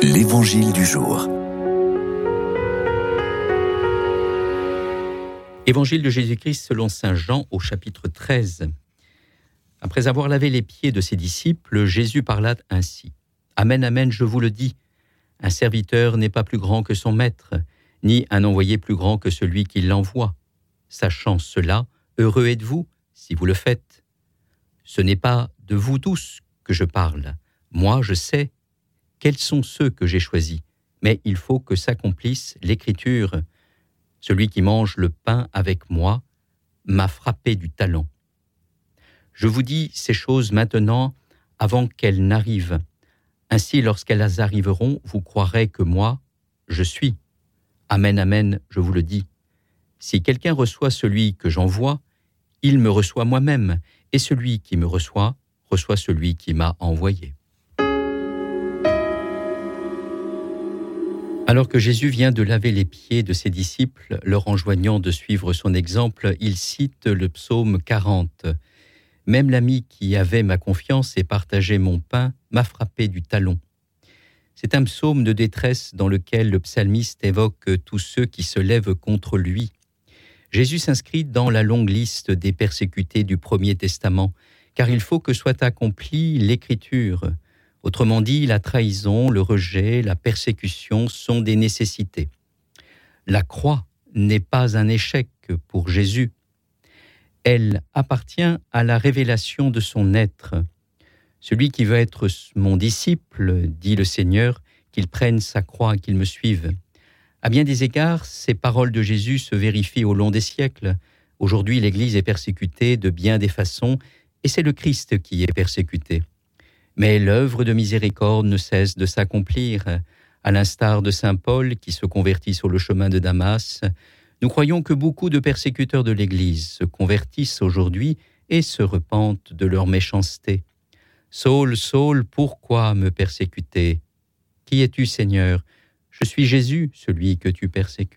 L'Évangile du jour. Évangile de Jésus-Christ selon Saint Jean au chapitre 13. Après avoir lavé les pieds de ses disciples, Jésus parla ainsi. Amen, amen, je vous le dis. Un serviteur n'est pas plus grand que son maître, ni un envoyé plus grand que celui qui l'envoie. Sachant cela, heureux êtes-vous si vous le faites. Ce n'est pas de vous tous que je parle. Moi, je sais quels sont ceux que j'ai choisis, mais il faut que s'accomplisse l'Écriture. Celui qui mange le pain avec moi m'a frappé du talent. Je vous dis ces choses maintenant avant qu'elles n'arrivent. Ainsi, lorsqu'elles arriveront, vous croirez que moi, je suis. Amen, amen, je vous le dis. Si quelqu'un reçoit celui que j'envoie, il me reçoit moi-même, et celui qui me reçoit reçoit celui qui m'a envoyé. Alors que Jésus vient de laver les pieds de ses disciples, leur enjoignant de suivre son exemple, il cite le psaume 40. Même l'ami qui avait ma confiance et partageait mon pain m'a frappé du talon. C'est un psaume de détresse dans lequel le psalmiste évoque tous ceux qui se lèvent contre lui. Jésus s'inscrit dans la longue liste des persécutés du Premier Testament, car il faut que soit accomplie l'Écriture. Autrement dit, la trahison, le rejet, la persécution sont des nécessités. La croix n'est pas un échec pour Jésus. Elle appartient à la révélation de son être. Celui qui veut être mon disciple, dit le Seigneur, qu'il prenne sa croix qu'il me suive. À bien des égards, ces paroles de Jésus se vérifient au long des siècles. Aujourd'hui, l'Église est persécutée de bien des façons, et c'est le Christ qui est persécuté. Mais l'œuvre de miséricorde ne cesse de s'accomplir. À l'instar de Saint Paul qui se convertit sur le chemin de Damas, nous croyons que beaucoup de persécuteurs de l'Église se convertissent aujourd'hui et se repentent de leur méchanceté. Saul, Saul, pourquoi me persécuter? Qui es-tu, Seigneur? Je suis Jésus, celui que tu persécutes.